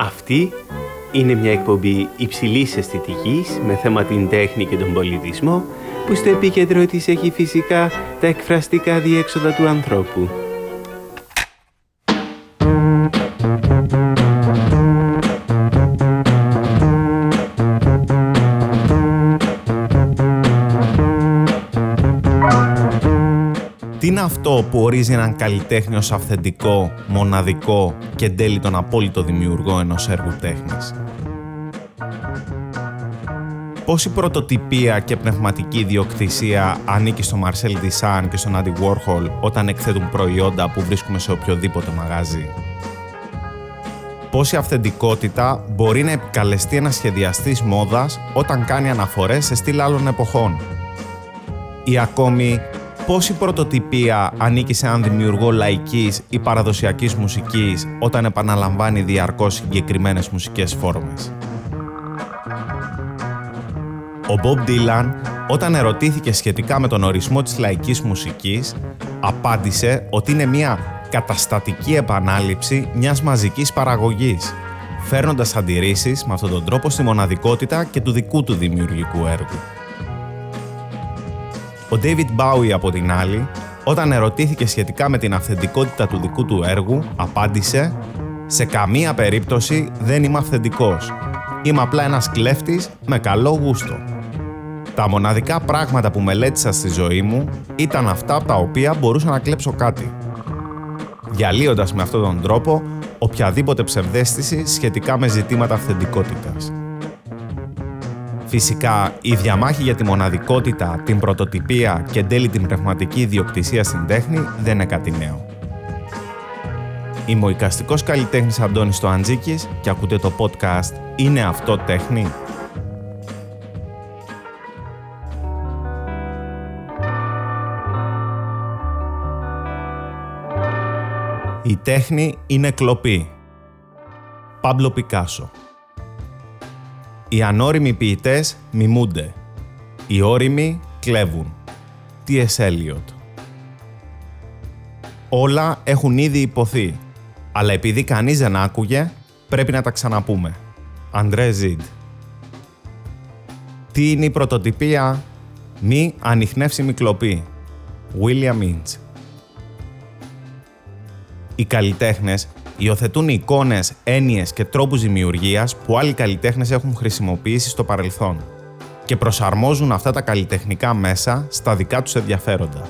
Αυτή είναι μια εκπομπή υψηλής αισθητικής με θέμα την τέχνη και τον πολιτισμό που στο επίκεντρο της έχει φυσικά τα εκφραστικά διέξοδα του ανθρώπου. Αυτό που ορίζει έναν καλλιτέχνη ως αυθεντικό, μοναδικό και εν τέλει τον απόλυτο δημιουργό ενός έργου τέχνης. Πώς η πρωτοτυπία και πνευματική ιδιοκτησία ανήκει στο Marcel Duchamp και στον Andy Warhol όταν εκθέτουν προϊόντα που βρίσκουμε σε οποιοδήποτε μαγαζί; Πώς η αυθεντικότητα μπορεί να επικαλεστεί ένα σχεδιαστής μόδας όταν κάνει αναφορές σε στυλ άλλων εποχών; Ή ακόμη πώς η πρωτοτυπία ανήκει σε έναν δημιουργό λαϊκής ή παραδοσιακής μουσικής όταν επαναλαμβάνει διαρκώς συγκεκριμένες μουσικές φόρμες; Ο Bob Dylan, όταν ερωτήθηκε σχετικά με τον ορισμό της λαϊκής μουσικής, απάντησε ότι είναι μια καταστατική επανάληψη μιας μαζικής παραγωγής, φέρνοντας αντιρρήσεις με αυτόν τον τρόπο στη μοναδικότητα και του δικού του δημιουργικού έργου. Ο David Bowie από την άλλη, όταν ερωτήθηκε σχετικά με την αυθεντικότητα του δικού του έργου, απάντησε «Σε καμία περίπτωση δεν είμαι αυθεντικός. Είμαι απλά ένας κλέφτης με καλό γούστο». Τα μοναδικά πράγματα που μελέτησα στη ζωή μου ήταν αυτά από τα οποία μπορούσα να κλέψω κάτι. Διαλύοντας με αυτόν τον τρόπο οποιαδήποτε ψευδέστηση σχετικά με ζητήματα αυθεντικότητας. Φυσικά, η διαμάχη για τη μοναδικότητα, την πρωτοτυπία και εν τέλει την πνευματική ιδιοκτησία στην τέχνη δεν είναι κάτι νέο. Είμαι ο οικαστικός καλλιτέχνης Αντώνης Στοαντζίκης και ακούτε το podcast «Είναι αυτό τέχνη» Η τέχνη είναι κλοπή. Πάμπλο Πικάσο Οι ανώριμοι ποιητές μιμούνται. Οι όριμοι κλέβουν. Τι Eliot Όλα έχουν ήδη υποθεί, αλλά επειδή κανείς δεν άκουγε, πρέπει να τα ξαναπούμε. Αντρέ Ζιντ Τι είναι η πρωτοτυπία; Μη ανιχνεύσιμη κλοπή. William Inch οι καλλιτέχνες υιοθετούν εικόνες, έννοιες και τρόπους δημιουργίας που άλλοι καλλιτέχνες έχουν χρησιμοποιήσει στο παρελθόν και προσαρμόζουν αυτά τα καλλιτεχνικά μέσα στα δικά τους ενδιαφέροντα.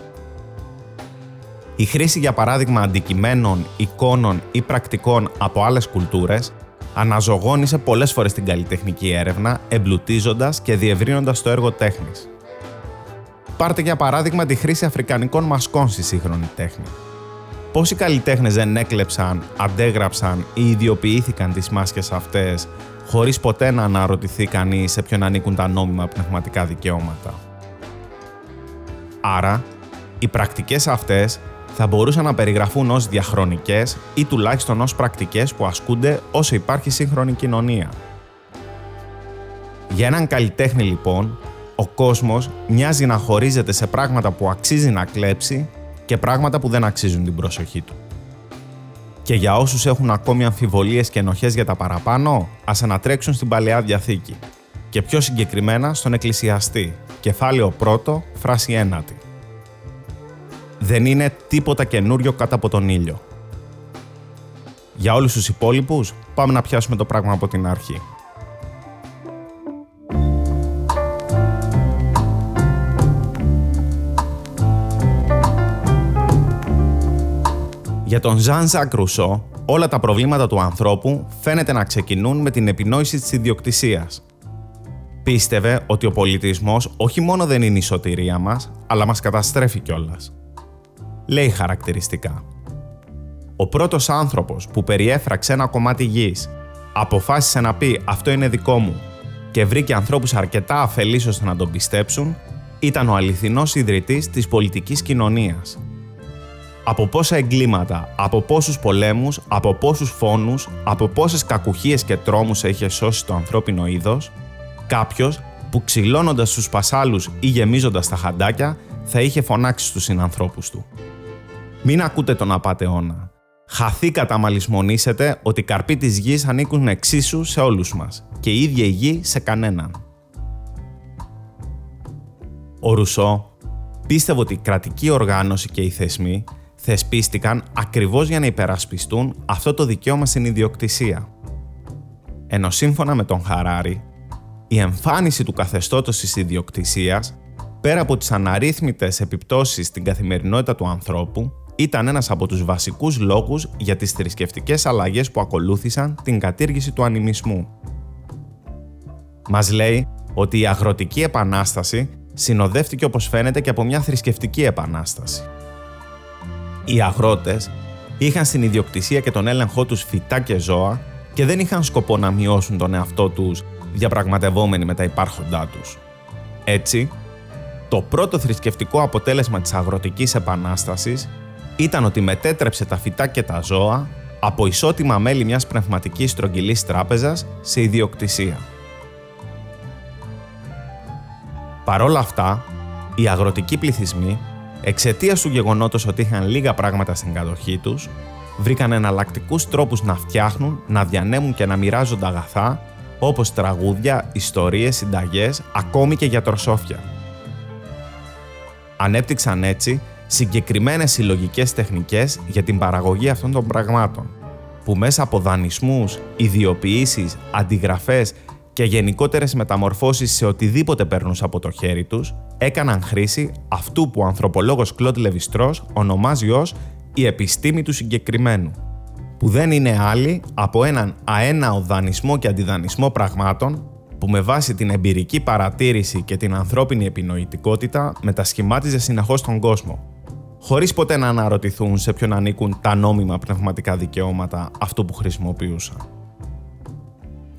Η χρήση, για παράδειγμα, αντικειμένων, εικόνων ή πρακτικών από άλλες κουλτούρες αναζωγόνησε πολλές φορές την καλλιτεχνική έρευνα, εμπλουτίζοντας και διευρύνοντας το έργο τέχνης. Πάρτε για παράδειγμα τη χρήση αφρικανικών μασκών στη σύγχρονη τέχνη. Πόσοι καλλιτέχνες δεν έκλεψαν, αντέγραψαν ή ιδιοποιήθηκαν τις μάσκες αυτές χωρίς ποτέ να αναρωτηθεί κανείς σε ποιον ανήκουν τα νόμιμα πνευματικά δικαιώματα; Άρα, οι πρακτικές αυτές θα μπορούσαν να περιγραφούν ως διαχρονικές ή τουλάχιστον ως πρακτικές που ασκούνται όσο υπάρχει σύγχρονη κοινωνία. Για έναν καλλιτέχνη λοιπόν, ο κόσμος μοιάζει να χωρίζεται σε πράγματα που αξίζει να κλέψει και πράγματα που δεν αξίζουν την προσοχή του. Και για όσους έχουν ακόμη αμφιβολίες και ενοχές για τα παραπάνω, ας ανατρέξουν στην Παλαιά Διαθήκη. Και πιο συγκεκριμένα στον Εκκλησιαστή, κεφάλαιο 1, φράση 1. Δεν είναι τίποτα καινούριο κάτω από τον ήλιο. Για όλους τους υπόλοιπους, πάμε να πιάσουμε το πράγμα από την αρχή. Για τον Ζαν Ζακ Ρουσό, όλα τα προβλήματα του ανθρώπου φαίνεται να ξεκινούν με την επινόηση της ιδιοκτησίας. Πίστευε ότι ο πολιτισμός όχι μόνο δεν είναι η σωτηρία μας, αλλά μας καταστρέφει κιόλας. Λέει χαρακτηριστικά. Ο πρώτος άνθρωπος που περιέφραξε ένα κομμάτι γης, αποφάσισε να πει «αυτό είναι δικό μου» και βρήκε ανθρώπους αρκετά αφελείς ώστε να τον πιστέψουν, ήταν ο αληθινός ιδρυτής της πολιτικής κοινωνίας – από πόσα εγκλήματα, από πόσους πολέμους, από πόσους φόνους, από πόσες κακουχίες και τρόμους έχει σώσει το ανθρώπινο είδος, κάποιος που ξυλώνοντας τους πασάλους ή γεμίζοντας τα χαντάκια θα είχε φωνάξει στους συνανθρώπους του. Μην ακούτε τον απατεώνα. Χαθήκατα μαλισμονήσετε ότι οι καρποί της γης ανήκουν εξίσου σε όλους μας και η ίδια η γη σε κανέναν. Ο Ρουσό πίστευε ότι η κρατική οργάνωση και οι θεσμοί θεσπίστηκαν ακριβώς για να υπερασπιστούν αυτό το δικαίωμα στην ιδιοκτησία. Ενώ σύμφωνα με τον Χαράρη, η εμφάνιση του καθεστώτος της ιδιοκτησίας, πέρα από τις αναρρύθμιτες επιπτώσεις στην καθημερινότητα του ανθρώπου, ήταν ένας από τους βασικούς λόγους για τις θρησκευτικές αλλαγές που ακολούθησαν την κατήργηση του ανημισμού. Μας λέει ότι η αγροτική επανάσταση συνοδεύτηκε όπως φαίνεται και από μια θρησκευτική επανάσταση. Οι αγρότες είχαν στην ιδιοκτησία και τον έλεγχό τους φυτά και ζώα και δεν είχαν σκοπό να μειώσουν τον εαυτό τους διαπραγματευόμενοι με τα υπάρχοντά τους. Έτσι, το πρώτο θρησκευτικό αποτέλεσμα της αγροτικής επανάστασης ήταν ότι μετέτρεψε τα φυτά και τα ζώα από ισότιμα μέλη μιας πνευματικής στρογγυλής τράπεζας σε ιδιοκτησία. Παρόλα αυτά, οι αγροτικοί πληθυσμοί, εξαιτίας του γεγονότος ότι είχαν λίγα πράγματα στην κατοχή τους, βρήκαν εναλλακτικούς τρόπους να φτιάχνουν, να διανέμουν και να μοιράζονται αγαθά, όπως τραγούδια, ιστορίες, συνταγές, ακόμη και γιατροσόφια. Ανέπτυξαν έτσι συγκεκριμένες συλλογικές τεχνικές για την παραγωγή αυτών των πραγμάτων, που μέσα από δανεισμούς, ιδιοποιήσεις, αντιγραφές και γενικότερες μεταμορφώσεις σε οτιδήποτε παίρνουν από το χέρι τους, έκαναν χρήση αυτού που ο ανθρωπολόγος Κλοντ Λεβιστρός ονομάζει ως η επιστήμη του συγκεκριμένου, που δεν είναι άλλη από έναν αέναο δανεισμό και αντιδανεισμό πραγμάτων που με βάση την εμπειρική παρατήρηση και την ανθρώπινη επινοητικότητα μετασχημάτιζε συνεχώς τον κόσμο, χωρίς ποτέ να αναρωτηθούν σε ποιον ανήκουν τα νόμιμα πνευματικά δικαιώματα αυτού που χρησιμοποιούσαν.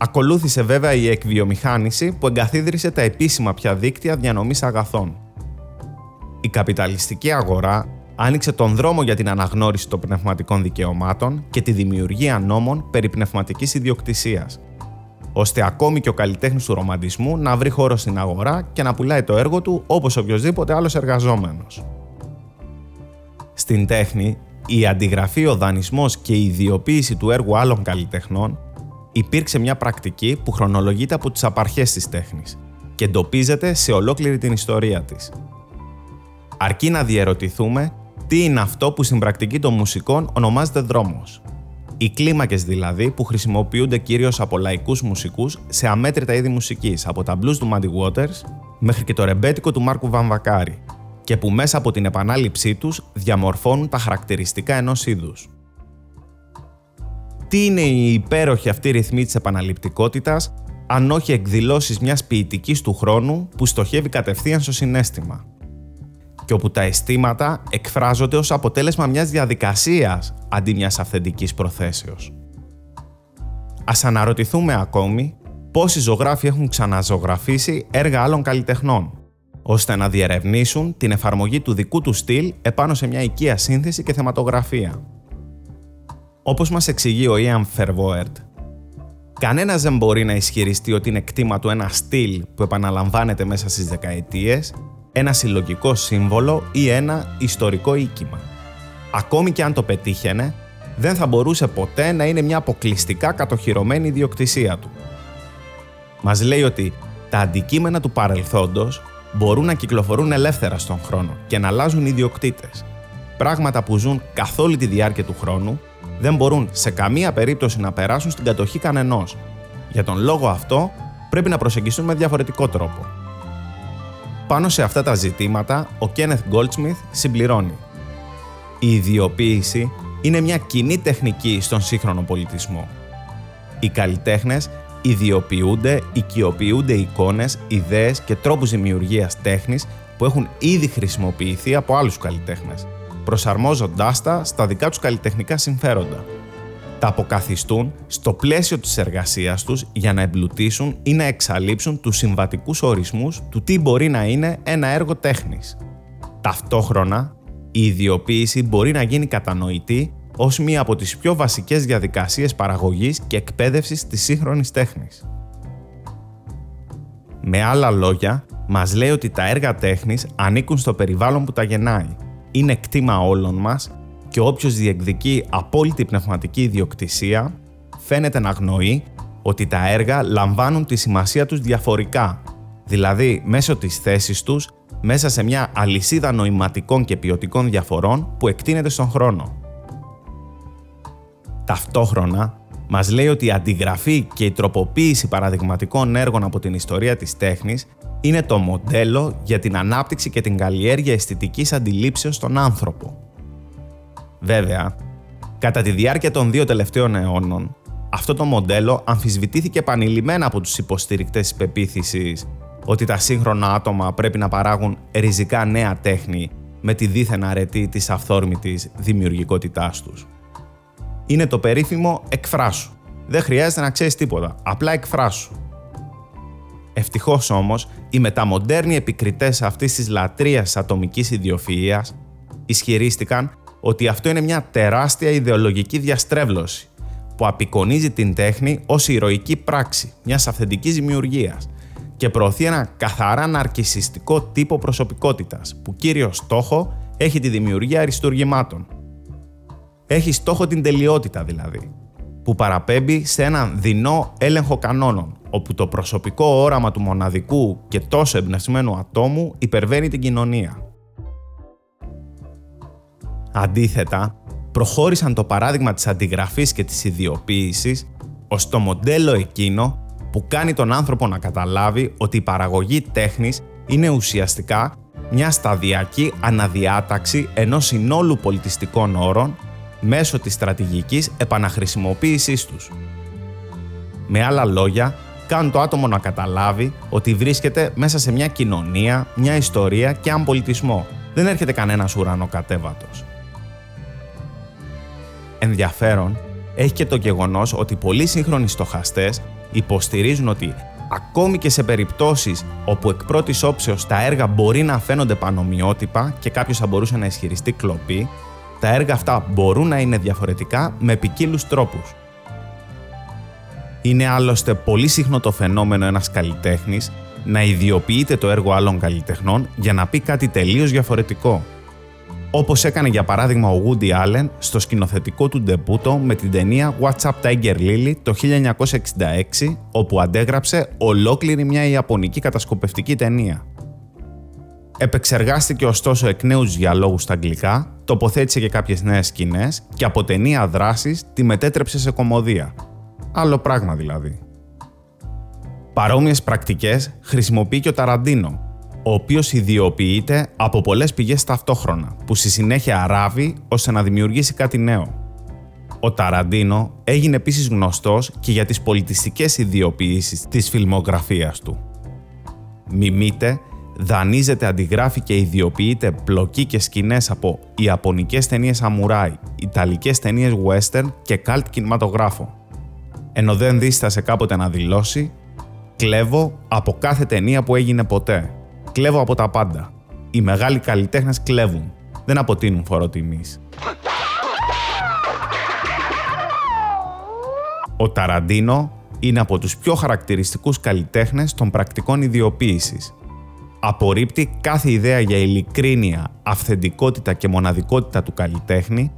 Ακολούθησε βέβαια η εκβιομηχάνηση που εγκαθίδρυσε τα επίσημα πια δίκτυα διανομής αγαθών. Η καπιταλιστική αγορά άνοιξε τον δρόμο για την αναγνώριση των πνευματικών δικαιωμάτων και τη δημιουργία νόμων περί πνευματικής ιδιοκτησίας, ώστε ακόμη και ο καλλιτέχνης του ρομαντισμού να βρει χώρο στην αγορά και να πουλάει το έργο του όπως οποιοδήποτε άλλος εργαζόμενος. Στην τέχνη, η αντιγραφή, ο δανεισμός και η ιδιοποίηση του έργου άλλων καλλιτεχνών υπήρξε μια πρακτική που χρονολογείται από τις απαρχές της τέχνης και εντοπίζεται σε ολόκληρη την ιστορία της. Αρκεί να διερωτηθούμε τι είναι αυτό που στην πρακτική των μουσικών ονομάζεται δρόμος. Οι κλίμακες δηλαδή που χρησιμοποιούνται κυρίως από λαϊκούς μουσικούς σε αμέτρητα είδη μουσικής, από τα blues του Muddy Waters μέχρι και το ρεμπέτικο του Μάρκου Βαμβακάρη και που μέσα από την επανάληψή τους διαμορφώνουν τα χαρακτηριστικά ενός είδους. Τι είναι η υπέροχη αυτή ρυθμή της επαναληπτικότητας, αν όχι εκδηλώσεις μιας ποιητικής του χρόνου που στοχεύει κατευθείαν στο συνέστημα και όπου τα αισθήματα εκφράζονται ως αποτέλεσμα μιας διαδικασίας αντί μιας αυθεντικής προθέσεως. Ας αναρωτηθούμε ακόμη πόσοι ζωγράφοι έχουν ξαναζωγραφίσει έργα άλλων καλλιτεχνών, ώστε να διερευνήσουν την εφαρμογή του δικού του στυλ επάνω σε μια οικία σύνθεση και θεματογραφία. Όπως μας εξηγεί ο Ιαν Φερβόερτ, κανένας δεν μπορεί να ισχυριστεί ότι είναι κτήμα του ένα στυλ που επαναλαμβάνεται μέσα στις δεκαετίες, ένα συλλογικό σύμβολο ή ένα ιστορικό οίκημα. Ακόμη και αν το πετύχαινε, δεν θα μπορούσε ποτέ να είναι μια αποκλειστικά κατοχυρωμένη ιδιοκτησία του. Μας λέει ότι τα αντικείμενα του παρελθόντος μπορούν να κυκλοφορούν ελεύθερα στον χρόνο και να αλλάζουν ιδιοκτήτες. Πράγματα που ζουν καθ' όλη τη διάρκεια του χρόνου δεν μπορούν σε καμία περίπτωση να περάσουν στην κατοχή κανενός. Για τον λόγο αυτό πρέπει να προσεγγιστούν με διαφορετικό τρόπο. Πάνω σε αυτά τα ζητήματα, ο Κένεθ Goldsmith συμπληρώνει. Η ιδιοποίηση είναι μια κοινή τεχνική στον σύγχρονο πολιτισμό. Οι καλλιτέχνες ιδιοποιούνται, οικειοποιούνται εικόνες, ιδέες και τρόπους δημιουργίας τέχνης που έχουν ήδη χρησιμοποιηθεί από άλλους καλλιτέχνες, προσαρμόζοντάς τα στα δικά τους καλλιτεχνικά συμφέροντα. Τα αποκαθιστούν στο πλαίσιο της εργασίας τους για να εμπλουτίσουν ή να εξαλείψουν τους συμβατικούς ορισμούς του τι μπορεί να είναι ένα έργο τέχνης. Ταυτόχρονα, η ιδιοποίηση μπορεί να γίνει κατανοητή ως μία από τις πιο βασικές διαδικασίες παραγωγής και εκπαίδευσης της σύγχρονης τέχνης. Με άλλα λόγια, μας λέει ότι τα έργα τέχνης ανήκουν στο περιβάλλον που τα γεννάει. Είναι κτήμα όλων μας και όποιος διεκδικεί απόλυτη πνευματική ιδιοκτησία φαίνεται να γνωρεί ότι τα έργα λαμβάνουν τη σημασία τους διαφορικά, δηλαδή μέσω της θέσης τους μέσα σε μια αλυσίδα νοηματικών και ποιοτικών διαφορών που εκτείνεται στον χρόνο. Ταυτόχρονα, μας λέει ότι η αντιγραφή και η τροποποίηση παραδειγματικών έργων από την ιστορία της τέχνης είναι το μοντέλο για την ανάπτυξη και την καλλιέργεια αισθητικής αντιλήψεως στον άνθρωπο. Βέβαια, κατά τη διάρκεια των δύο τελευταίων αιώνων, αυτό το μοντέλο αμφισβητήθηκε επανειλημμένα από τους υποστηρικτές της πεποίθησης ότι τα σύγχρονα άτομα πρέπει να παράγουν ριζικά νέα τέχνη με τη δίθεν αρετή της αυθόρμητης δημιουργικότητάς τους. Είναι το περίφημο εκφράσου. Δεν χρειάζεται να ξέρεις τίποτα, απλά εκφράσου. Ευτυχώς όμως, οι μεταμοντέρνοι επικριτές αυτής της λατρείας ατομικής ιδιοφυΐας ισχυρίστηκαν ότι αυτό είναι μια τεράστια ιδεολογική διαστρέβλωση που απεικονίζει την τέχνη ως ηρωική πράξη μιας αυθεντικής δημιουργίας και προωθεί ένα καθαρά ναρκισιστικό τύπο προσωπικότητας που κύριος στόχο έχει τη δημιουργία αριστουργημάτων. Έχει στόχο την τελειότητα δηλαδή, που παραπέμπει σε έναν δεινό έλεγχο κανόνων, όπου το προσωπικό όραμα του μοναδικού και τόσο εμπνευσμένου ατόμου υπερβαίνει την κοινωνία. Αντίθετα, προχώρησαν το παράδειγμα της αντιγραφής και της ιδιοποίησης ως το μοντέλο εκείνο που κάνει τον άνθρωπο να καταλάβει ότι η παραγωγή τέχνης είναι ουσιαστικά μια σταδιακή αναδιάταξη ενός συνόλου πολιτιστικών όρων μέσω της στρατηγικής επαναχρησιμοποίησής τους. Με άλλα λόγια, κάνουν το άτομο να καταλάβει ότι βρίσκεται μέσα σε μια κοινωνία, μια ιστορία και έναν πολιτισμό. Δεν έρχεται κανένας ουρανοκατέβατος. Ενδιαφέρον έχει και το γεγονός ότι πολλοί σύγχρονοι στοχαστές υποστηρίζουν ότι ακόμη και σε περιπτώσεις όπου εκ πρώτης όψεως τα έργα μπορεί να φαίνονται πανομοιότυπα και κάποιος θα μπορούσε να ισχυριστεί κλοπή, τα έργα αυτά μπορούν να είναι διαφορετικά με ποικίλους τρόπους. Είναι άλλωστε πολύ συχνό το φαινόμενο ένας καλλιτέχνης να ιδιοποιείται το έργο άλλων καλλιτεχνών για να πει κάτι τελείως διαφορετικό όπως έκανε για παράδειγμα ο Woody Allen στο σκηνοθετικό του ντεπούτο με την ταινία What's Up Tiger Lily το 1966, όπου αντέγραψε ολόκληρη μια ιαπωνική κατασκοπευτική ταινία. Επεξεργάστηκε ωστόσο εκ νέους τους διαλόγους στα αγγλικά, τοποθέτησε και κάποιες νέες σκηνές και από ταινία δράσης τη μετέτρεψε σε κομμωδία. Άλλο πράγμα δηλαδή. Παρόμοιες πρακτικές χρησιμοποιεί και ο Ταραντίνο, ο οποίος ιδιοποιείται από πολλές πηγές ταυτόχρονα, που στη συνέχεια αράβει ώστε να δημιουργήσει κάτι νέο. Ο Ταραντίνο έγινε επίσης γνωστός και για τις πολιτιστικές ιδιοποιήσεις της φιλμογραφίας του. Μιμείται, δανείζεται, αντιγράφει και ιδιοποιείται πλοκή και σκηνές από Ιαπωνικές ταινίες σαμουράι, Ιταλικές ταινίες western και καλτ κινηματογράφο. Ενώ δεν δίστασε κάποτε να δηλώσει «Κλέβω από κάθε ταινία που έγινε ποτέ» Κλέβω από τα πάντα. Οι μεγάλοι καλλιτέχνες κλέβουν. Δεν αποτείνουν φορό τιμής. Ο Ταραντίνο είναι από τους πιο χαρακτηριστικούς καλλιτέχνες των πρακτικών ιδιοποίησης. Απορρίπτει κάθε ιδέα για ειλικρίνεια, αυθεντικότητα και μοναδικότητα του καλλιτέχνη,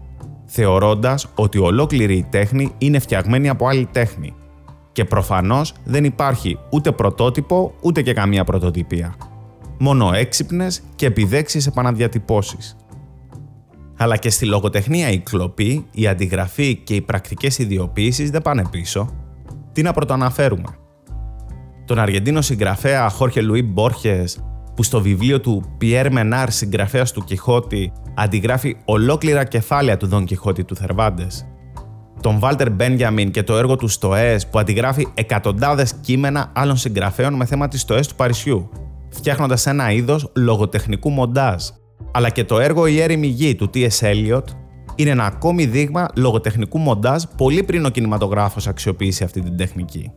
θεωρώντας ότι ολόκληρη η τέχνη είναι φτιαγμένη από άλλη τέχνη. Και προφανώς δεν υπάρχει ούτε πρωτότυπο ούτε και καμία πρωτοτυπία μόνο έξυπνες και επιδέξεις επαναδιατυπώσεις. Αλλά και στη λογοτεχνία η κλοπή, η αντιγραφή και οι πρακτικές ιδιοποίησει δεν πάνε πίσω. Τι να πρωτοαναφέρουμε; Τον Αργεντίνο συγγραφέα Χόρχε Λουί Μπόρχε, που στο βιβλίο του Πιέρ Μενάρ, συγγραφέας του Κιχώτη, αντιγράφει ολόκληρα κεφάλαια του Δον Κιχώτη του Θερβάντες. Τον Βάλτερ Μπένιαμιν και το έργο του Στοές, που αντιγράφει εκατοντάδες κείμενα άλλων συγγραφέων με θέμα της Στοές του Παρισιού, φτιάχνοντας ένα είδος λογοτεχνικού μοντάζ. Αλλά και το έργο Η έρημη γη του T.S. Eliot είναι ένα ακόμη δείγμα λογοτεχνικού μοντάζ πολύ πριν ο κινηματογράφος αξιοποιήσει αυτή την τεχνική.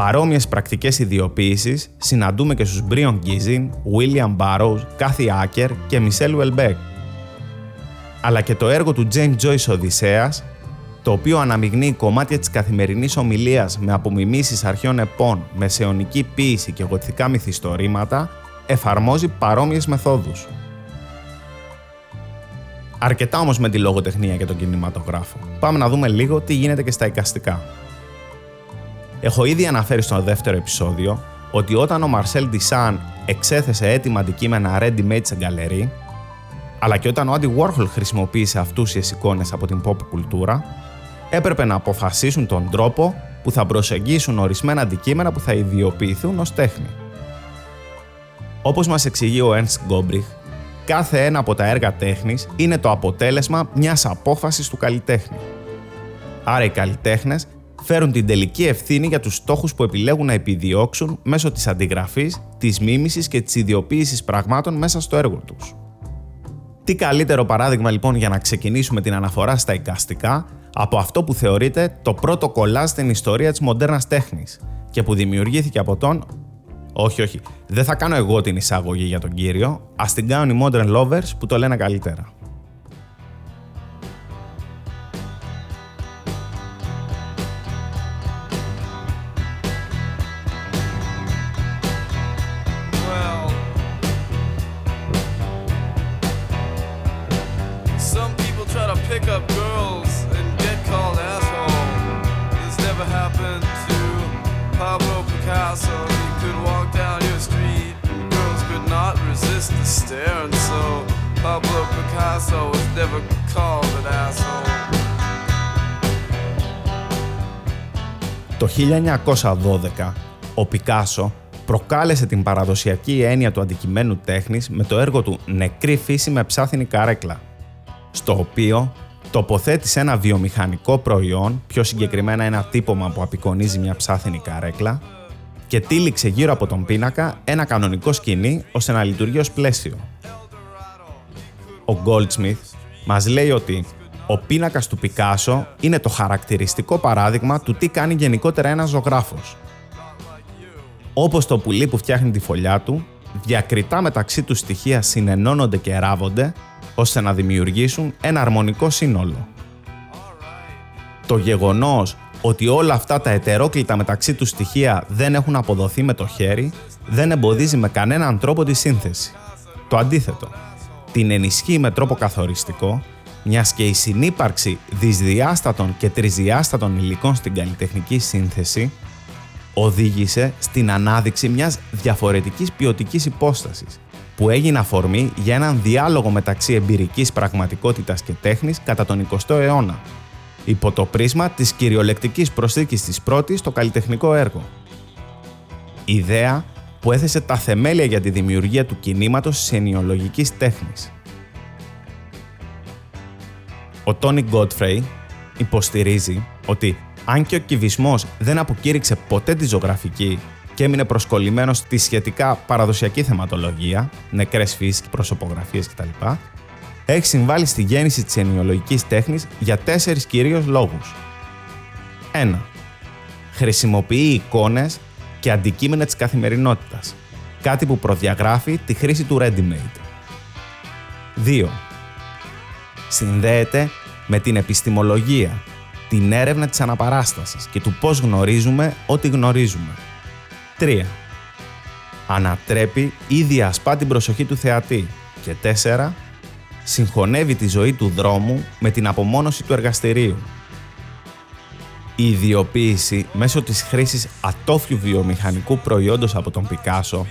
Παρόμοιες πρακτικές ιδιοποίησει συναντούμε και στους Brion Gizin, William Burroughs, Kathy Acker και Michelle Welbeck. Αλλά και το έργο του James Joyce Οδυσσέας το οποίο αναμειγνύει κομμάτια της καθημερινής ομιλίας με απομιμήσεις αρχαίων επών, μεσαιωνική ποίηση και γοτθικά μυθιστορήματα, εφαρμόζει παρόμοιες μεθόδους. Αρκετά όμως με τη λογοτεχνία και τον κινηματογράφο. Πάμε να δούμε λίγο τι γίνεται και στα εικαστικά. Έχω ήδη αναφέρει στο δεύτερο επεισόδιο ότι όταν ο Μαρσέλ Ντισάν εξέθεσε έτοιμα αντικείμενα ready-made σε γκαλερί, αλλά και όταν ο Άντι Warhol χρησιμοποίησε αυτούσιες εικόνες από την pop κουλτούρα, έπρεπε να αποφασίσουν τον τρόπο που θα προσεγγίσουν ορισμένα αντικείμενα που θα ιδιοποιηθούν ως τέχνη. Όπως μας εξηγεί ο Ernst Gombrich, κάθε ένα από τα έργα τέχνης είναι το αποτέλεσμα μιας απόφασης του καλλιτέχνη. Άρα οι καλλιτέχνες φέρουν την τελική ευθύνη για τους στόχους που επιλέγουν να επιδιώξουν μέσω της αντιγραφής, της μίμησης και της ιδιοποίησης πραγμάτων μέσα στο έργο τους. Τι καλύτερο παράδειγμα λοιπόν για να ξεκινήσουμε την αναφορά στα εικαστικά από αυτό που θεωρείται το πρώτο κολλάζ στην ιστορία της μοντέρνας τέχνης και που δημιουργήθηκε από τον... Όχι, όχι, δεν θα κάνω εγώ την εισαγωγή για τον κύριο, ας την κάνουν οι modern lovers που το λένε καλύτερα. 1912 ο Πικάσο προκάλεσε την παραδοσιακή έννοια του αντικειμένου τέχνης με το έργο του «Νεκρή φύση με ψάθινη καρέκλα», στο οποίο τοποθέτησε ένα βιομηχανικό προϊόν, πιο συγκεκριμένα ένα τύπομα που απεικονίζει μια ψάθινη καρέκλα, και τύλιξε γύρω από τον πίνακα ένα κανονικό σκηνή ώστε να λειτουργεί ως πλαίσιο. Ο Goldsmith μας λέει ότι ο πίνακας του Πικάσο είναι το χαρακτηριστικό παράδειγμα του τι κάνει γενικότερα ένας ζωγράφος. Όπως το πουλί που φτιάχνει τη φωλιά του, διακριτά μεταξύ τους στοιχεία συνενώνονται και ράβονται ώστε να δημιουργήσουν ένα αρμονικό σύνολο. Το γεγονός ότι όλα αυτά τα ετερόκλητα μεταξύ τους στοιχεία δεν έχουν αποδοθεί με το χέρι δεν εμποδίζει με κανέναν τρόπο τη σύνθεση. Το αντίθετο, την ενισχύει με τρόπο καθοριστικό μιας και η συνύπαρξη δυσδιάστατων και τρισδιάστατων υλικών στην καλλιτεχνική σύνθεση οδήγησε στην ανάδειξη μιας διαφορετικής ποιοτικής υπόστασης που έγινε αφορμή για έναν διάλογο μεταξύ εμπειρικής πραγματικότητας και τέχνης κατά τον 20ο αιώνα, υπό το πρίσμα της κυριολεκτικής προσθήκης της πρώτης στο καλλιτεχνικό έργο. Ιδέα που έθεσε τα θεμέλια για τη δημιουργία του κινήματος της ενιολογικής τέχνης. Ο Τόνι Γκότφρεϊ υποστηρίζει ότι αν και ο κυβισμός δεν αποκήρυξε ποτέ τη ζωγραφική και έμεινε προσκολλημένος στη σχετικά παραδοσιακή θεματολογία, νεκρές φύσεις, προσωπογραφίες κτλ., έχει συμβάλει στη γέννηση της ενοιολογικής τέχνης για τέσσερις κυρίως λόγους. 1. Χρησιμοποιεί εικόνες και αντικείμενα της καθημερινότητας, κάτι που προδιαγράφει τη χρήση του ready-made. 2 συνδέεται με την επιστημολογία, την έρευνα της αναπαράστασης και του πώς γνωρίζουμε ό,τι γνωρίζουμε. 3. Ανατρέπει ή διασπά την προσοχή του θεατή. Και 4. Συγχωνεύει τη ζωή του δρόμου με την απομόνωση του εργαστηρίου. Η ιδιοποίηση μέσω της χρήσης ατόφιου βιομηχανικού προϊόντος από τον Πικάσο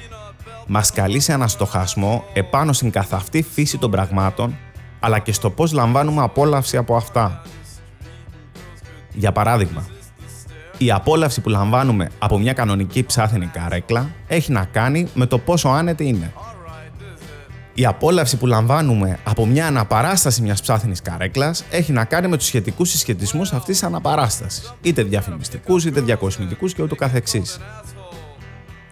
μας καλεί σε αναστοχασμό επάνω στην καθαυτή φύση των πραγμάτων αλλά και στο πώς λαμβάνουμε απόλαυση από αυτά. Για παράδειγμα, η απόλαυση που λαμβάνουμε από μια κανονική ψάθινη καρέκλα έχει να κάνει με το πόσο άνετη είναι. Η απόλαυση που λαμβάνουμε από μια αναπαράσταση μιας ψάθινης καρέκλας έχει να κάνει με τους σχετικούς συσχετισμούς αυτής της αναπαράστασης, είτε διαφημιστικούς είτε διακοσμητικούς και ούτω καθεξής.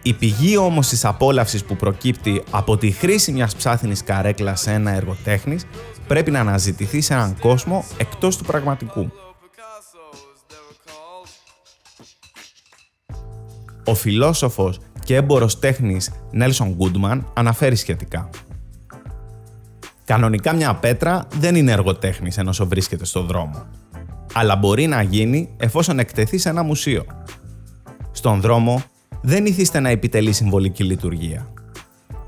Η πηγή όμως της απόλαυσης που προκύπτει από τη χρήση μιας ψάθινης καρέκλας σε ένα έργο τέχνης πρέπει να αναζητηθεί σε έναν κόσμο εκτός του πραγματικού. Ο φιλόσοφος και έμπορος τέχνης Νέλσον Γκούντμαν αναφέρει σχετικά. Κανονικά μια πέτρα δεν είναι έργο τέχνης ενώ βρίσκεται στο δρόμο. Αλλά μπορεί να γίνει εφόσον εκτεθεί σε ένα μουσείο. Στον δρόμο δεν ήθιστε να επιτελεί συμβολική λειτουργία.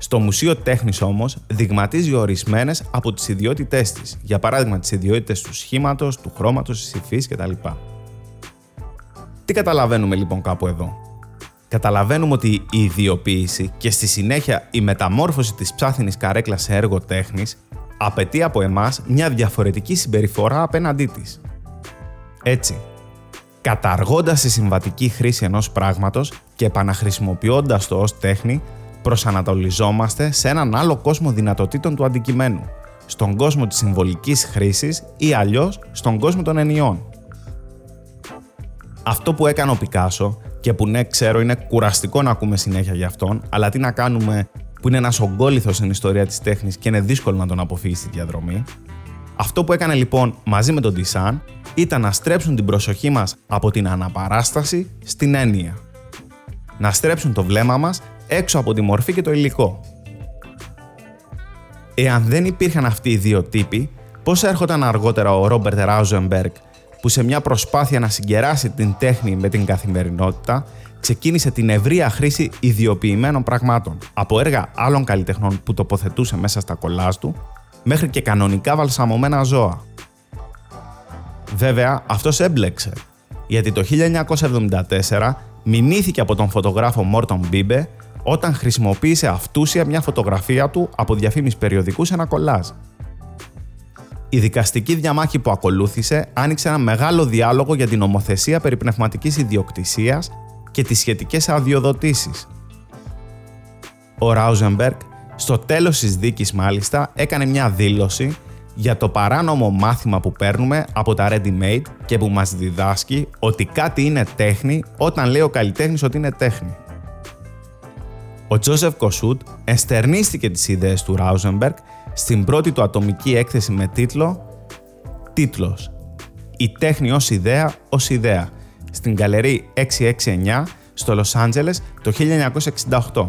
Στο Μουσείο Τέχνης όμως δειγματίζει ορισμένες από τις ιδιότητές της, για παράδειγμα τις ιδιότητες του σχήματος, του χρώματος, της υφής κτλ. Τι καταλαβαίνουμε λοιπόν κάπου εδώ; Καταλαβαίνουμε ότι η ιδιοποίηση και στη συνέχεια η μεταμόρφωση της ψάθινης καρέκλας σε έργο τέχνης απαιτεί από εμάς μια διαφορετική συμπεριφορά απέναντί της. Έτσι, καταργώντας τη συμβατική χρήση ενός πράγματος και επαναχρησιμοποιώντας το ως τέχνη, προσανατολιζόμαστε σε έναν άλλο κόσμο δυνατοτήτων του αντικειμένου, στον κόσμο της συμβολικής χρήσης ή αλλιώς στον κόσμο των ενιών. Αυτό που έκανε ο Πικάσο και που ναι ξέρω είναι κουραστικό να ακούμε συνέχεια για αυτόν, αλλά τι να κάνουμε που είναι ένας ογκόληθος στην ιστορία της τέχνης και είναι δύσκολο να τον αποφύγει στη διαδρομή. Αυτό που έκανε λοιπόν μαζί με τον Τισάν ήταν να στρέψουν την προσοχή μας από την αναπαράσταση στην έννοια. Να στρέψουν το βλέμμα μας έξω από τη μορφή και το υλικό. Εάν δεν υπήρχαν αυτοί οι δύο τύποι, πώς έρχονταν αργότερα ο Ρόμπερτ Ράουζεμπεργκ που σε μια προσπάθεια να συγκεράσει την τέχνη με την καθημερινότητα, ξεκίνησε την ευρεία χρήση ιδιοποιημένων πραγμάτων, από έργα άλλων καλλιτεχνών που τοποθετούσε μέσα στα κολλάζ του, μέχρι και κανονικά βαλσαμωμένα ζώα. Βέβαια, αυτός έμπλεξε, γιατί το 1974 μηνύθηκε από τον φωτογράφο Μόρτον Μπίμπε όταν χρησιμοποίησε αυτούσια μια φωτογραφία του από διαφήμιση περιοδικού σε ένα κολλάζ. Η δικαστική διαμάχη που ακολούθησε άνοιξε ένα μεγάλο διάλογο για την νομοθεσία περί πνευματικής ιδιοκτησίας και τις σχετικές αδειοδοτήσεις. Ο Ράουζεμπεργκ στο τέλος της δίκης μάλιστα έκανε μια δήλωση για το παράνομο μάθημα που παίρνουμε από τα Ready Made και που μας διδάσκει ότι κάτι είναι τέχνη όταν λέει ο καλλιτέχνης ότι είναι τέχνη. Ο Τζόσεφ Κοσούτ εστερνίστηκε τις ιδέες του Ράουζεμπεργκ στην πρώτη του ατομική έκθεση με τίτλο «Τίτλος «Η τέχνη ως ιδέα ως ιδέα» στην Γκαλερί 669 στο Λος Άντζελες το 1968.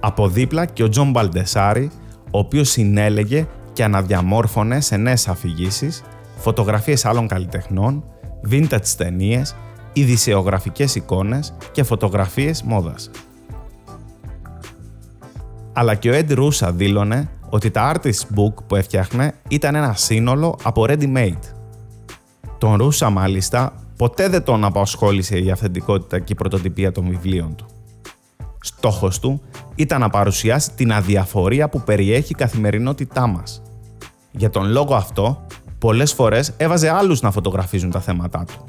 Από δίπλα και ο Τζον Μπαλντεσάρη, ο οποίος συνέλεγε και αναδιαμόρφωνε σε νέες αφηγήσεις, φωτογραφίες άλλων καλλιτεχνών, vintage ταινίες, ειδησεογραφικές εικόνες και φωτογραφίες μόδας αλλά και ο Ed Ruscha δήλωνε ότι τα artist book που έφτιαχνε ήταν ένα σύνολο από ready-made. Τον Ρούσα μάλιστα ποτέ δεν τον απασχόλησε η αυθεντικότητα και η πρωτοτυπία των βιβλίων του. Στόχος του ήταν να παρουσιάσει την αδιαφορία που περιέχει η καθημερινότητά μας. Για τον λόγο αυτό, πολλές φορές έβαζε άλλους να φωτογραφίζουν τα θέματα του.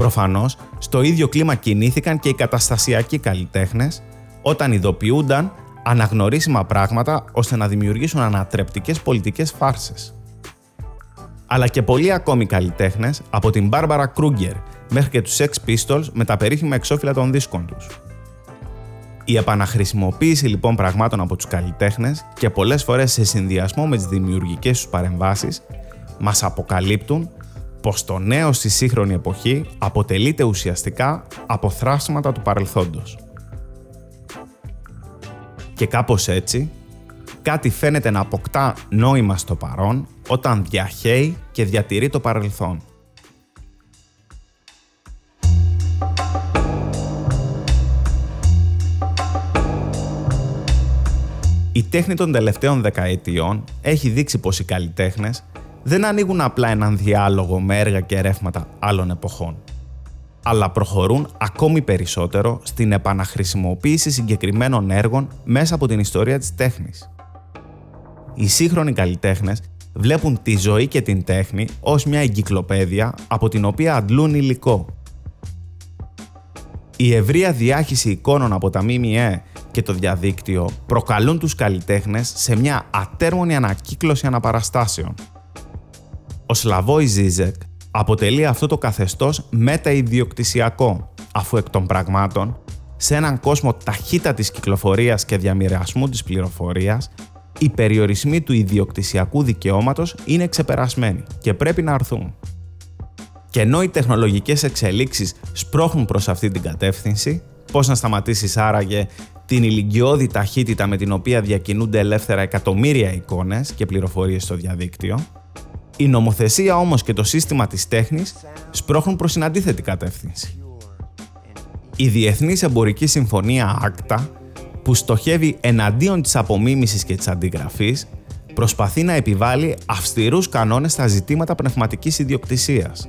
Προφανώς, στο ίδιο κλίμα κινήθηκαν και οι καταστασιακοί καλλιτέχνες όταν ειδοποιούνταν αναγνωρίσιμα πράγματα ώστε να δημιουργήσουν ανατρεπτικές πολιτικές φάρσες. Αλλά και πολλοί ακόμη καλλιτέχνες, από την Μπάρμπαρα Κρούγκερ μέχρι και τους Sex Pistols με τα περίφημα εξώφυλλα των δίσκων τους. Η επαναχρησιμοποίηση λοιπόν πραγμάτων από τους καλλιτέχνες και πολλές φορές σε συνδυασμό με τις δημιουργικές τους παρεμβάσεις μας αποκαλύπτουν πως το νέο στη σύγχρονη εποχή αποτελείται ουσιαστικά από θράσματα του παρελθόντος. Και κάπως έτσι, κάτι φαίνεται να αποκτά νόημα στο παρόν όταν διαχέει και διατηρεί το παρελθόν. Η τέχνη των τελευταίων δεκαετιών έχει δείξει πως οι καλλιτέχνες δεν ανοίγουν απλά έναν διάλογο με έργα και ρεύματα άλλων εποχών αλλά προχωρούν ακόμη περισσότερο στην επαναχρησιμοποίηση συγκεκριμένων έργων μέσα από την ιστορία της τέχνης. Οι σύγχρονοι καλλιτέχνες βλέπουν τη ζωή και την τέχνη ως μια εγκυκλοπαίδεια από την οποία αντλούν υλικό. Η ευρεία διάχυση εικόνων από τα ΜΜΕ και το διαδίκτυο προκαλούν τους καλλιτέχνες σε μια ατέρμονη ανακύκλωση αναπαραστάσεων. Ο Σλαβόη Ζίζεκ αποτελεί αυτό το καθεστώς μετα-ιδιοκτησιακό, αφού εκ των πραγμάτων, σε έναν κόσμο ταχύτατης κυκλοφορίας και διαμοιρασμού της πληροφορίας, οι περιορισμοί του ιδιοκτησιακού δικαιώματος είναι ξεπερασμένοι και πρέπει να αρθούν. Και ενώ οι τεχνολογικές εξελίξεις σπρώχνουν προς αυτή την κατεύθυνση, πώς να σταματήσεις άραγε την ηλικιώδη ταχύτητα με την οποία διακινούνται ελεύθερα εκατομμύρια εικόνες και πληροφορίες στο διαδίκτυο, η νομοθεσία όμως και το σύστημα της τέχνης σπρώχνουν προς την αντίθετη κατεύθυνση. Η Διεθνής Εμπορική Συμφωνία ΑΚΤΑ, που στοχεύει εναντίον της απομίμησης και της αντιγραφής, προσπαθεί να επιβάλλει αυστηρούς κανόνες στα ζητήματα πνευματικής ιδιοκτησίας.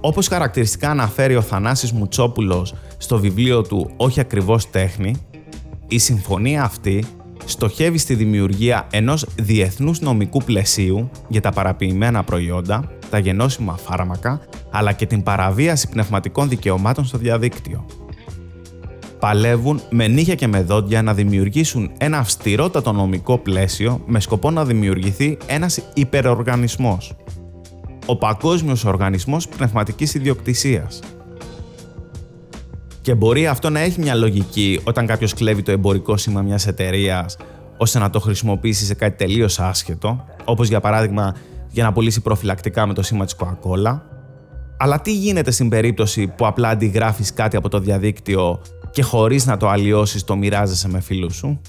Όπως χαρακτηριστικά αναφέρει ο Θανάσης Μουτσόπουλος στο βιβλίο του «Όχι ακριβώς τέχνη», η συμφωνία αυτή στοχεύει στη δημιουργία ενός διεθνούς νομικού πλαισίου για τα παραποιημένα προϊόντα, τα γενώσιμα φάρμακα, αλλά και την παραβίαση πνευματικών δικαιωμάτων στο διαδίκτυο. Παλεύουν με νύχια και με δόντια να δημιουργήσουν ένα αυστηρότατο νομικό πλαίσιο με σκοπό να δημιουργηθεί ένας υπεροργανισμός. Ο Παγκόσμιος Οργανισμός Πνευματικής Ιδιοκτησίας – και μπορεί αυτό να έχει μια λογική όταν κάποιος κλέβει το εμπορικό σήμα μιας εταιρείας ώστε να το χρησιμοποιήσει σε κάτι τελείως άσχετο, όπως για παράδειγμα για να πουλήσει προφυλακτικά με το σήμα της Coca-Cola. Αλλά τι γίνεται στην περίπτωση που απλά αντιγράφεις κάτι από το διαδίκτυο και χωρίς να το αλλοιώσεις το μοιράζεσαι με φίλους σου;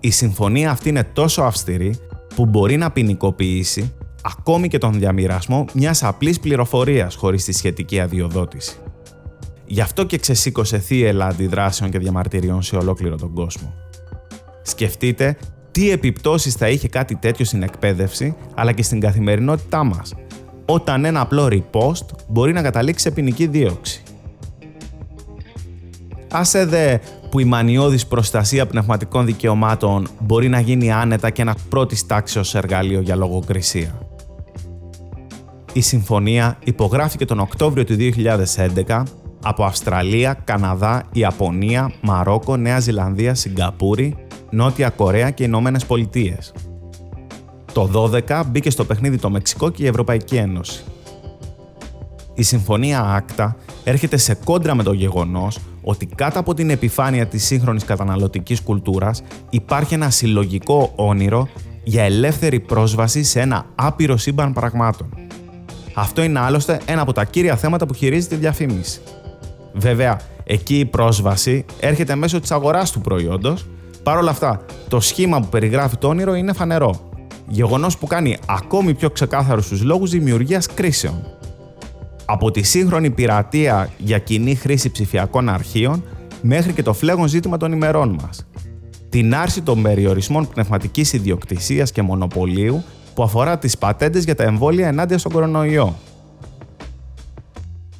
Η συμφωνία αυτή είναι τόσο αυστηρή που μπορεί να ποινικοποιήσει ακόμη και τον διαμοιρασμό μιας απλής πληροφορίας χωρίς τη σχετική αδειοδότηση. Γι' αυτό και ξεσήκωσε θύελα αντιδράσεων και διαμαρτυριών σε ολόκληρο τον κόσμο. Σκεφτείτε τι επιπτώσεις θα είχε κάτι τέτοιο στην εκπαίδευση αλλά και στην καθημερινότητά μας, όταν ένα απλό repost μπορεί να καταλήξει σε ποινική δίωξη. Άσε δε που η μανιώδης προστασία πνευματικών δικαιωμάτων μπορεί να γίνει άνετα και ένας πρώτης τάξεως εργαλείο για λογοκρισία. Η συμφωνία υπογράφηκε τον Οκτώβριο του 2011 από Αυστραλία, Καναδά, Ιαπωνία, Μαρόκο, Νέα Ζηλανδία, Σιγκαπούρη, Νότια Κορέα και Ηνωμένες Πολιτείες. Το 12 μπήκε στο παιχνίδι το Μεξικό και η Ευρωπαϊκή Ένωση. Η Συμφωνία ACTA έρχεται σε κόντρα με το γεγονός ότι κάτω από την επιφάνεια της σύγχρονης καταναλωτικής κουλτούρας υπάρχει ένα συλλογικό όνειρο για ελεύθερη πρόσβαση σε ένα άπειρο σύμπαν πραγμάτων. Αυτό είναι άλλωστε ένα από τα κύρια θέματα που χειρίζεται η διαφήμιση. Βέβαια, εκεί η πρόσβαση έρχεται μέσω της αγοράς του προϊόντος. Παρ' όλα αυτά, το σχήμα που περιγράφει το όνειρο είναι φανερό. Γεγονός που κάνει ακόμη πιο ξεκάθαρους τους λόγους δημιουργίας κρίσεων. Από τη σύγχρονη πειρατεία για κοινή χρήση ψηφιακών αρχείων μέχρι και το φλέγον ζήτημα των ημερών μας. Την άρση των περιορισμών πνευματικής ιδιοκτησίας και μονοπωλίου που αφορά τις πατέντες για τα εμβόλια ενάντια στον κορονοϊό.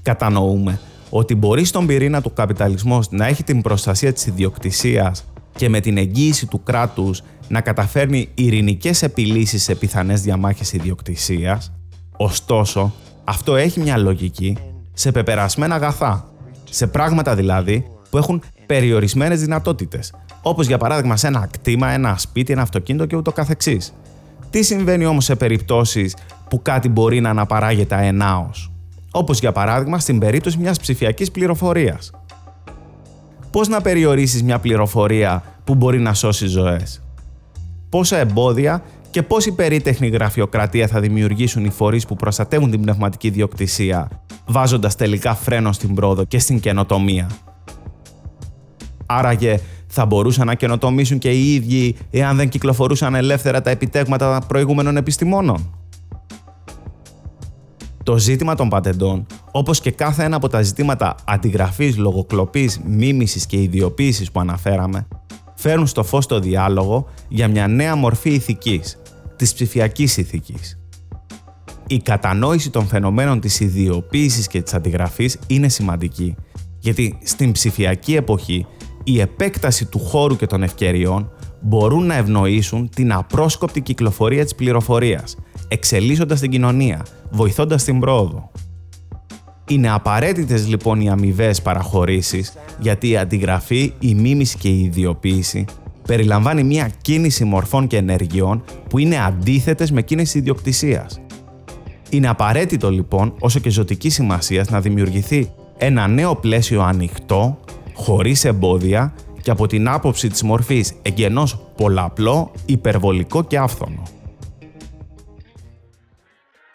Κατανοούμε ότι μπορεί στον πυρήνα του καπιταλισμού να έχει την προστασία της ιδιοκτησίας και με την εγγύηση του κράτους να καταφέρνει ειρηνικές επιλύσεις σε πιθανές διαμάχες ιδιοκτησίας, ωστόσο αυτό έχει μια λογική σε πεπερασμένα αγαθά, σε πράγματα δηλαδή που έχουν περιορισμένες δυνατότητες, όπως για παράδειγμα σε ένα κτήμα, ένα σπίτι, ένα αυτοκίνητο και ούτω καθεξής. Τι συμβαίνει όμως σε περιπτώσεις που κάτι μπορεί να αναπαράγεται αενάως; Όπως για παράδειγμα στην περίπτωση μιας ψηφιακής πληροφορίας. Πώς να περιορίσεις μια πληροφορία που μπορεί να σώσει ζωές; Πόσα εμπόδια και πόση περίτεχνη γραφειοκρατία θα δημιουργήσουν οι φορείς που προστατεύουν την πνευματική διοκτησία, βάζοντας τελικά φρένο στην πρόοδο και στην καινοτομία; Άραγε θα μπορούσαν να καινοτομήσουν και οι ίδιοι εάν δεν κυκλοφορούσαν ελεύθερα τα επιτέγματα προηγούμενων επιστημόνων; Το ζήτημα των πατεντών, όπως και κάθε ένα από τα ζητήματα αντιγραφής, λογοκλοπής, μίμησης και ιδιοποίησης που αναφέραμε, φέρνουν στο φως το διάλογο για μια νέα μορφή ηθικής, της ψηφιακής ηθικής. Η κατανόηση των φαινομένων της ιδιοποίησης και της αντιγραφής είναι σημαντική, γιατί στην ψηφιακή εποχή η επέκταση του χώρου και των ευκαιριών μπορούν να ευνοήσουν την απρόσκοπτη κυκλοφορία της πληροφορίας, εξελίσσοντας την κοινωνία, βοηθώντας την πρόοδο. Είναι απαραίτητες λοιπόν οι αμοιβές παραχωρήσεις, γιατί η αντιγραφή, η μίμηση και η ιδιοποίηση περιλαμβάνει μια κίνηση μορφών και ενεργειών που είναι αντίθετες με κίνηση ιδιοκτησίας. Είναι απαραίτητο λοιπόν, όσο και ζωτική σημασίας, να δημιουργηθεί ένα νέο πλαίσιο ανοιχτό, χωρίς εμπόδια και από την άποψη της μορφής εγγενώς πολλαπλό, υπερβολικό και άφθονο.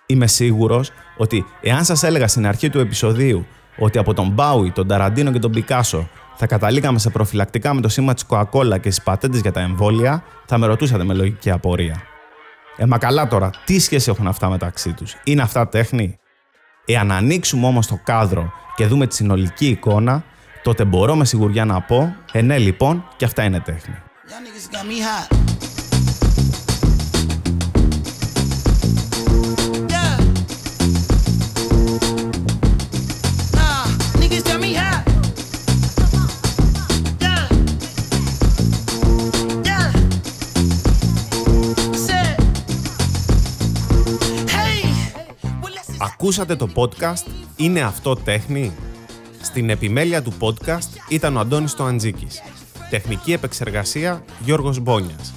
Είμαι σίγουρος ότι εάν σας έλεγα στην αρχή του επεισοδίου ότι από τον Μπάουι, τον Ταραντίνο και τον Πικάσο θα καταλήγαμε σε προφυλακτικά με το σήμα της Coca-Cola και στις πατέντες για τα εμβόλια, θα με ρωτούσατε με λογική απορία. Ε, μα καλά τώρα, τι σχέση έχουν αυτά μεταξύ τους; Είναι αυτά τέχνη; Εάν ανοίξουμε όμως το κάδρο και δούμε τη συνολική εικόνα, τότε μπορώ με σιγουριά να πω, ε ναι λοιπόν, και αυτά είναι τέχνη. Ακούσατε το podcast «Είναι αυτό τέχνη» Στην επιμέλεια του podcast ήταν ο Αντώνης Τοαντζίκης. Τεχνική επεξεργασία Γιώργος Μπόνιας.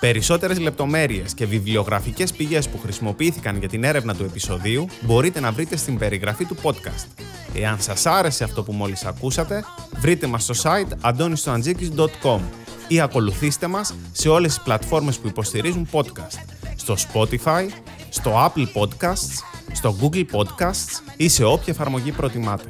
Περισσότερες λεπτομέρειες και βιβλιογραφικές πηγές που χρησιμοποιήθηκαν για την έρευνα του επεισοδίου μπορείτε να βρείτε στην περιγραφή του podcast. Εάν σας άρεσε αυτό που μόλις ακούσατε, βρείτε μας στο site antonistoantζίκης.com ή ακολουθήστε μας σε όλες τις πλατφόρμες που υποστηρίζουν podcast, στο Spotify, στο Apple Podcasts, στο Google Podcasts ή σε όποια εφαρμογή προτιμάτε.